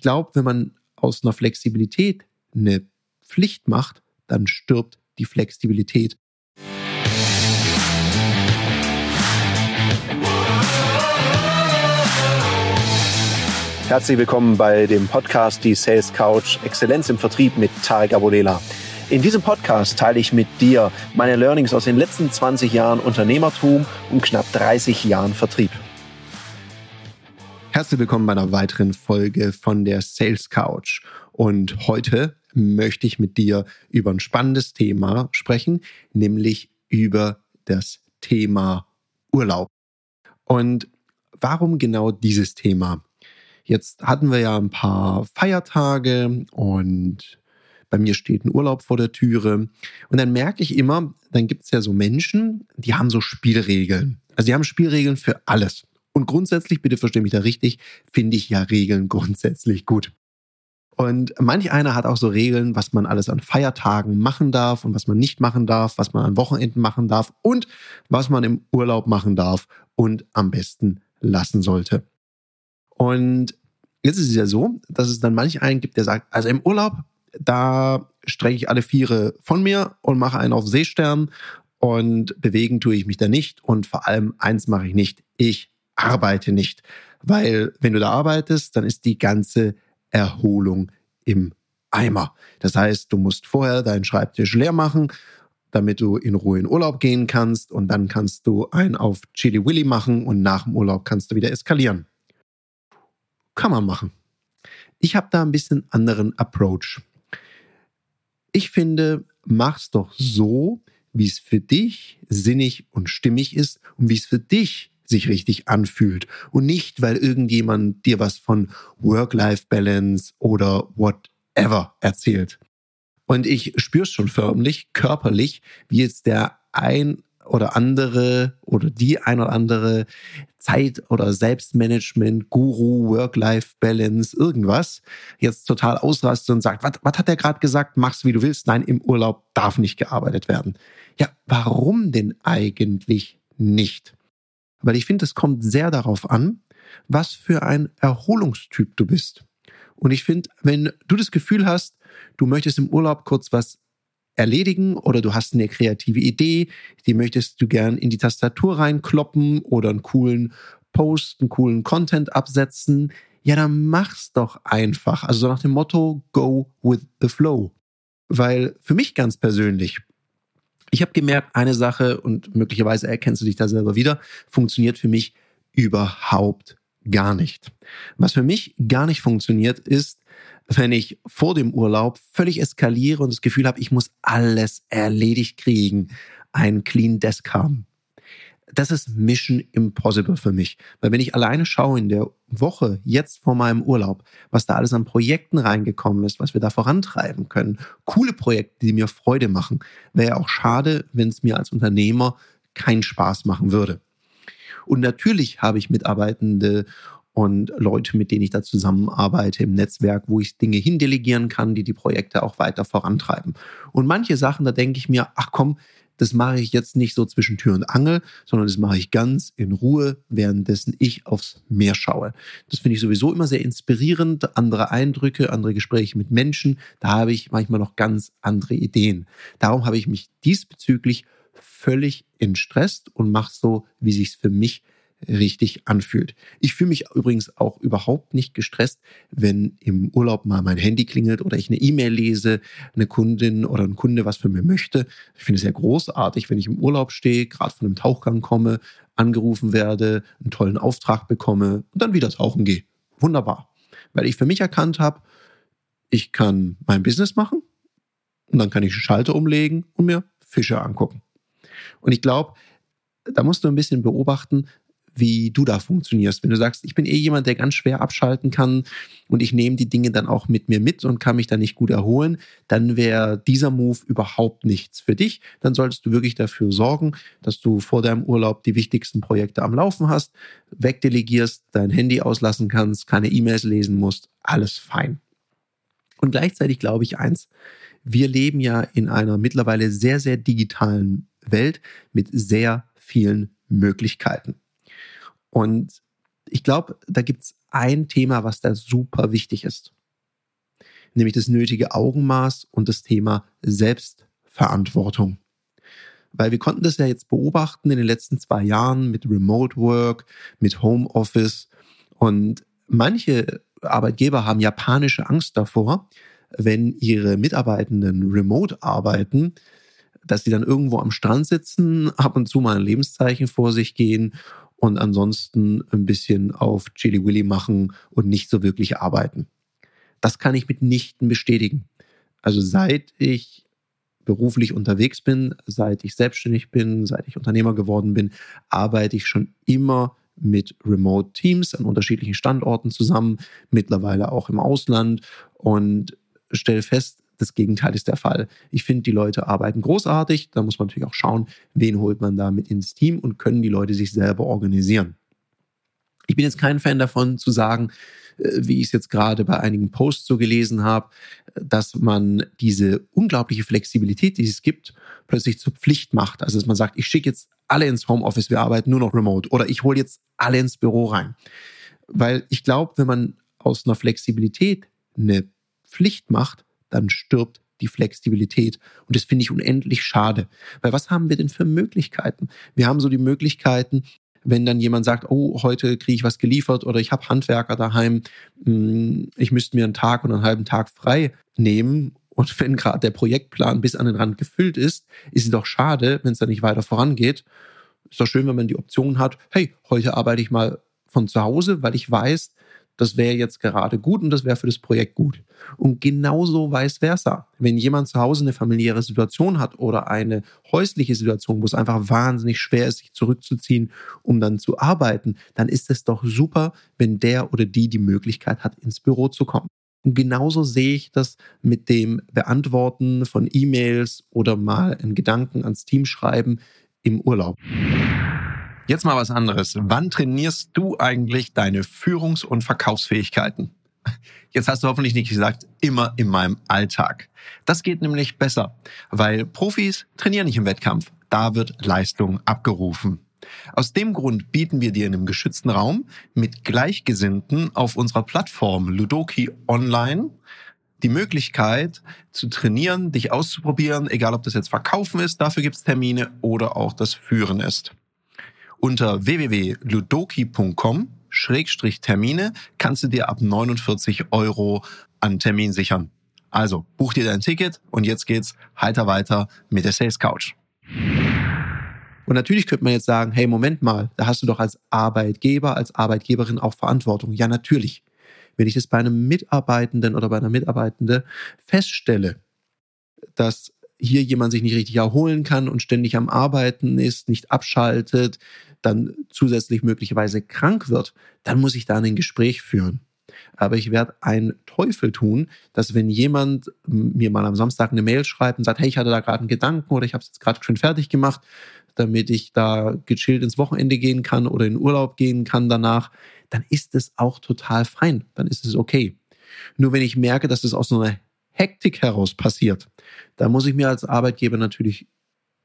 ich glaube, wenn man aus einer Flexibilität eine Pflicht macht, dann stirbt die Flexibilität. Herzlich willkommen bei dem Podcast Die Sales Couch Exzellenz im Vertrieb mit Tarek Abodela. In diesem Podcast teile ich mit dir meine Learnings aus den letzten 20 Jahren Unternehmertum und knapp 30 Jahren Vertrieb. Herzlich willkommen bei einer weiteren Folge von der Sales Couch. Und heute möchte ich mit dir über ein spannendes Thema sprechen, nämlich über das Thema Urlaub. Und warum genau dieses Thema? Jetzt hatten wir ja ein paar Feiertage und bei mir steht ein Urlaub vor der Türe. Und dann merke ich immer, dann gibt es ja so Menschen, die haben so Spielregeln. Also die haben Spielregeln für alles. Und grundsätzlich, bitte verstehe mich da richtig, finde ich ja Regeln grundsätzlich gut. Und manch einer hat auch so Regeln, was man alles an Feiertagen machen darf und was man nicht machen darf, was man an Wochenenden machen darf und was man im Urlaub machen darf und am besten lassen sollte. Und jetzt ist es ja so, dass es dann manch einen gibt, der sagt, also im Urlaub, da strecke ich alle Viere von mir und mache einen auf Seestern und bewegen tue ich mich da nicht und vor allem eins mache ich nicht, ich arbeite nicht. Weil wenn du da arbeitest, dann ist die ganze Erholung im Eimer. Das heißt, du musst vorher deinen Schreibtisch leer machen, damit du in Ruhe in Urlaub gehen kannst und dann kannst du einen auf Chili Willy machen und nach dem Urlaub kannst du wieder eskalieren. Kann man machen. Ich habe da ein bisschen anderen Approach. Ich finde, mach's doch so, wie es für dich sinnig und stimmig ist und wie es für dich sich richtig anfühlt und nicht, weil irgendjemand dir was von Work-Life-Balance oder whatever erzählt. Und ich spüre schon förmlich, körperlich, wie jetzt der ein oder andere oder die ein oder andere Zeit- oder Selbstmanagement, Guru, Work-Life-Balance, irgendwas, jetzt total ausrastet und sagt, was hat der gerade gesagt? Mach's wie du willst. Nein, im Urlaub darf nicht gearbeitet werden. Ja, warum denn eigentlich nicht? Weil ich finde, es kommt sehr darauf an, was für ein Erholungstyp du bist. Und ich finde, wenn du das Gefühl hast, du möchtest im Urlaub kurz was erledigen oder du hast eine kreative Idee, die möchtest du gern in die Tastatur reinkloppen oder einen coolen Post, einen coolen Content absetzen, ja, dann mach's doch einfach. Also so nach dem Motto, go with the flow. Weil für mich ganz persönlich ich habe gemerkt, eine Sache, und möglicherweise erkennst du dich da selber wieder, funktioniert für mich überhaupt gar nicht. Was für mich gar nicht funktioniert, ist, wenn ich vor dem Urlaub völlig eskaliere und das Gefühl habe, ich muss alles erledigt kriegen, ein Clean Desk haben das ist Mission Impossible für mich. Weil wenn ich alleine schaue in der Woche, jetzt vor meinem Urlaub, was da alles an Projekten reingekommen ist, was wir da vorantreiben können, coole Projekte, die mir Freude machen, wäre ja auch schade, wenn es mir als Unternehmer keinen Spaß machen würde. Und natürlich habe ich Mitarbeitende und Leute, mit denen ich da zusammenarbeite im Netzwerk, wo ich Dinge hindelegieren kann, die die Projekte auch weiter vorantreiben. Und manche Sachen, da denke ich mir, ach komm, das mache ich jetzt nicht so zwischen Tür und Angel, sondern das mache ich ganz in Ruhe, währenddessen ich aufs Meer schaue. Das finde ich sowieso immer sehr inspirierend. Andere Eindrücke, andere Gespräche mit Menschen. Da habe ich manchmal noch ganz andere Ideen. Darum habe ich mich diesbezüglich völlig entstresst und mache so, wie sich es für mich richtig anfühlt. Ich fühle mich übrigens auch überhaupt nicht gestresst, wenn im Urlaub mal mein Handy klingelt oder ich eine E-Mail lese, eine Kundin oder ein Kunde was von mir möchte. Ich finde es sehr großartig, wenn ich im Urlaub stehe, gerade von einem Tauchgang komme, angerufen werde, einen tollen Auftrag bekomme und dann wieder tauchen gehe. Wunderbar. Weil ich für mich erkannt habe, ich kann mein Business machen und dann kann ich Schalter umlegen und mir Fische angucken. Und ich glaube, da musst du ein bisschen beobachten, wie du da funktionierst. Wenn du sagst, ich bin eh jemand, der ganz schwer abschalten kann und ich nehme die Dinge dann auch mit mir mit und kann mich dann nicht gut erholen, dann wäre dieser Move überhaupt nichts für dich. Dann solltest du wirklich dafür sorgen, dass du vor deinem Urlaub die wichtigsten Projekte am Laufen hast, wegdelegierst, dein Handy auslassen kannst, keine E-Mails lesen musst, alles fein. Und gleichzeitig glaube ich eins, wir leben ja in einer mittlerweile sehr, sehr digitalen Welt mit sehr vielen Möglichkeiten. Und ich glaube, da gibt es ein Thema, was da super wichtig ist. Nämlich das nötige Augenmaß und das Thema Selbstverantwortung. Weil wir konnten das ja jetzt beobachten in den letzten zwei Jahren mit Remote Work, mit Homeoffice. Und manche Arbeitgeber haben japanische Angst davor, wenn ihre Mitarbeitenden remote arbeiten, dass sie dann irgendwo am Strand sitzen, ab und zu mal ein Lebenszeichen vor sich gehen und ansonsten ein bisschen auf Chili Willy machen und nicht so wirklich arbeiten. Das kann ich mitnichten bestätigen. Also seit ich beruflich unterwegs bin, seit ich selbstständig bin, seit ich Unternehmer geworden bin, arbeite ich schon immer mit Remote Teams an unterschiedlichen Standorten zusammen, mittlerweile auch im Ausland und stelle fest, das Gegenteil ist der Fall. Ich finde, die Leute arbeiten großartig. Da muss man natürlich auch schauen, wen holt man da mit ins Team und können die Leute sich selber organisieren. Ich bin jetzt kein Fan davon zu sagen, äh, wie ich es jetzt gerade bei einigen Posts so gelesen habe, dass man diese unglaubliche Flexibilität, die es gibt, plötzlich zur Pflicht macht. Also dass man sagt, ich schicke jetzt alle ins Homeoffice, wir arbeiten nur noch remote oder ich hole jetzt alle ins Büro rein. Weil ich glaube, wenn man aus einer Flexibilität eine Pflicht macht, dann stirbt die Flexibilität. Und das finde ich unendlich schade. Weil was haben wir denn für Möglichkeiten? Wir haben so die Möglichkeiten, wenn dann jemand sagt, oh, heute kriege ich was geliefert oder ich habe Handwerker daheim, hm, ich müsste mir einen Tag oder einen halben Tag frei nehmen. Und wenn gerade der Projektplan bis an den Rand gefüllt ist, ist es doch schade, wenn es dann nicht weiter vorangeht. Ist doch schön, wenn man die Option hat, hey, heute arbeite ich mal von zu Hause, weil ich weiß, das wäre jetzt gerade gut und das wäre für das Projekt gut. Und genauso vice versa. Wenn jemand zu Hause eine familiäre Situation hat oder eine häusliche Situation, wo es einfach wahnsinnig schwer ist, sich zurückzuziehen, um dann zu arbeiten, dann ist es doch super, wenn der oder die die Möglichkeit hat, ins Büro zu kommen. Und genauso sehe ich das mit dem Beantworten von E-Mails oder mal einen Gedanken ans Team schreiben im Urlaub. Jetzt mal was anderes. Wann trainierst du eigentlich deine Führungs- und Verkaufsfähigkeiten? Jetzt hast du hoffentlich nicht gesagt, immer in meinem Alltag. Das geht nämlich besser, weil Profis trainieren nicht im Wettkampf. Da wird Leistung abgerufen. Aus dem Grund bieten wir dir in einem geschützten Raum mit Gleichgesinnten auf unserer Plattform Ludoki Online die Möglichkeit zu trainieren, dich auszuprobieren, egal ob das jetzt Verkaufen ist, dafür gibt es Termine oder auch das Führen ist. Unter www.ludoki.com-termine kannst du dir ab 49 Euro an Termin sichern. Also buch dir dein Ticket und jetzt geht's heiter weiter mit der Sales Couch. Und natürlich könnte man jetzt sagen, hey, Moment mal, da hast du doch als Arbeitgeber, als Arbeitgeberin auch Verantwortung. Ja, natürlich. Wenn ich das bei einem Mitarbeitenden oder bei einer Mitarbeitende feststelle, dass hier jemand sich nicht richtig erholen kann und ständig am Arbeiten ist, nicht abschaltet, dann zusätzlich möglicherweise krank wird, dann muss ich da ein Gespräch führen. Aber ich werde einen Teufel tun, dass wenn jemand mir mal am Samstag eine Mail schreibt und sagt, hey, ich hatte da gerade einen Gedanken oder ich habe es jetzt gerade schon fertig gemacht, damit ich da gechillt ins Wochenende gehen kann oder in Urlaub gehen kann danach, dann ist es auch total fein, dann ist es okay. Nur wenn ich merke, dass es aus so einer Hektik heraus passiert, dann muss ich mir als Arbeitgeber natürlich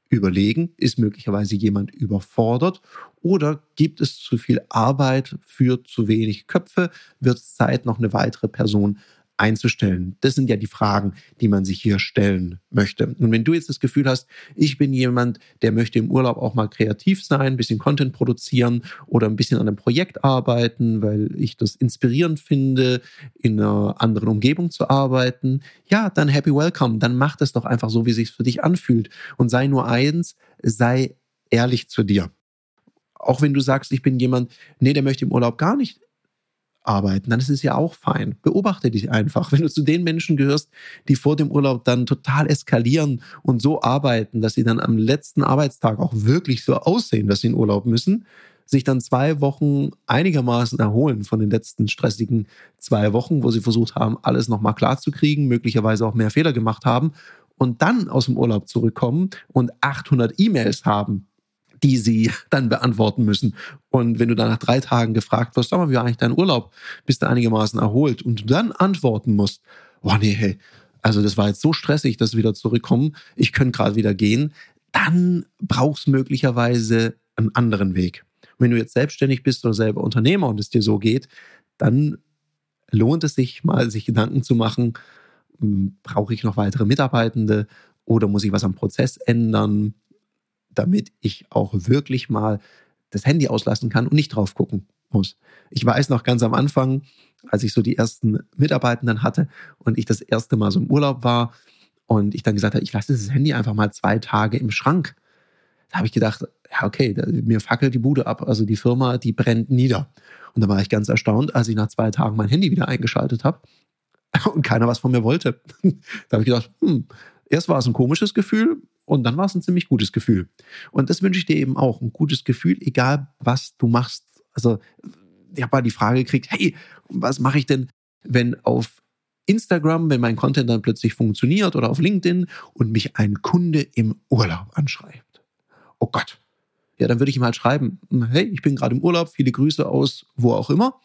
überlegen, ist möglicherweise jemand überfordert oder gibt es zu viel Arbeit für zu wenig Köpfe, wird es Zeit, noch eine weitere Person einzustellen? Das sind ja die Fragen, die man sich hier stellen möchte. Und wenn du jetzt das Gefühl hast, ich bin jemand, der möchte im Urlaub auch mal kreativ sein, ein bisschen Content produzieren oder ein bisschen an einem Projekt arbeiten, weil ich das inspirierend finde, in einer anderen Umgebung zu arbeiten, ja, dann happy welcome. Dann mach das doch einfach so, wie es sich für dich anfühlt. Und sei nur eins, sei ehrlich zu dir auch wenn du sagst, ich bin jemand, nee, der möchte im Urlaub gar nicht arbeiten, dann ist es ja auch fein. Beobachte dich einfach. Wenn du zu den Menschen gehörst, die vor dem Urlaub dann total eskalieren und so arbeiten, dass sie dann am letzten Arbeitstag auch wirklich so aussehen, dass sie in Urlaub müssen, sich dann zwei Wochen einigermaßen erholen von den letzten stressigen zwei Wochen, wo sie versucht haben, alles nochmal klar zu kriegen, möglicherweise auch mehr Fehler gemacht haben und dann aus dem Urlaub zurückkommen und 800 E-Mails haben, die sie dann beantworten müssen. Und wenn du dann nach drei Tagen gefragt wirst, sag mal, wie war eigentlich dein Urlaub? Bist du einigermaßen erholt? Und du dann antworten musst, boah, nee, hey, also das war jetzt so stressig, dass wir wieder zurückkommen, ich könnte gerade wieder gehen, dann brauchst du möglicherweise einen anderen Weg. wenn du jetzt selbstständig bist oder selber Unternehmer und es dir so geht, dann lohnt es sich mal, sich Gedanken zu machen, hm, brauche ich noch weitere Mitarbeitende oder muss ich was am Prozess ändern, damit ich auch wirklich mal das Handy auslassen kann und nicht drauf gucken muss. Ich weiß noch ganz am Anfang, als ich so die ersten Mitarbeitenden hatte und ich das erste Mal so im Urlaub war und ich dann gesagt habe, ich lasse das Handy einfach mal zwei Tage im Schrank. Da habe ich gedacht, ja, okay, mir fackelt die Bude ab. Also die Firma, die brennt nieder. Und da war ich ganz erstaunt, als ich nach zwei Tagen mein Handy wieder eingeschaltet habe und keiner was von mir wollte. da habe ich gedacht, hm, erst war es ein komisches Gefühl und dann war es ein ziemlich gutes Gefühl. Und das wünsche ich dir eben auch, ein gutes Gefühl, egal was du machst. Also ich habe mal die Frage gekriegt, hey, was mache ich denn, wenn auf Instagram, wenn mein Content dann plötzlich funktioniert oder auf LinkedIn und mich ein Kunde im Urlaub anschreibt? Oh Gott. Ja, dann würde ich ihm halt schreiben, hey, ich bin gerade im Urlaub, viele Grüße aus wo auch immer.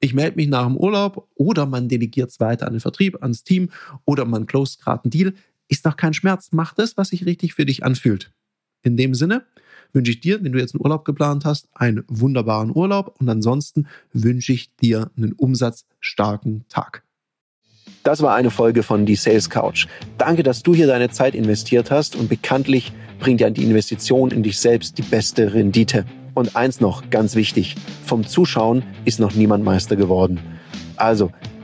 Ich melde mich nach dem Urlaub oder man delegiert es weiter an den Vertrieb, ans Team oder man closed gerade einen Deal. Ist doch kein Schmerz. Mach das, was sich richtig für dich anfühlt. In dem Sinne, wünsche ich dir, wenn du jetzt einen Urlaub geplant hast, einen wunderbaren Urlaub und ansonsten wünsche ich dir einen umsatzstarken Tag. Das war eine Folge von Die Sales Couch. Danke, dass du hier deine Zeit investiert hast und bekanntlich bringt ja die Investition in dich selbst die beste Rendite. Und eins noch, ganz wichtig, vom Zuschauen ist noch niemand Meister geworden. Also,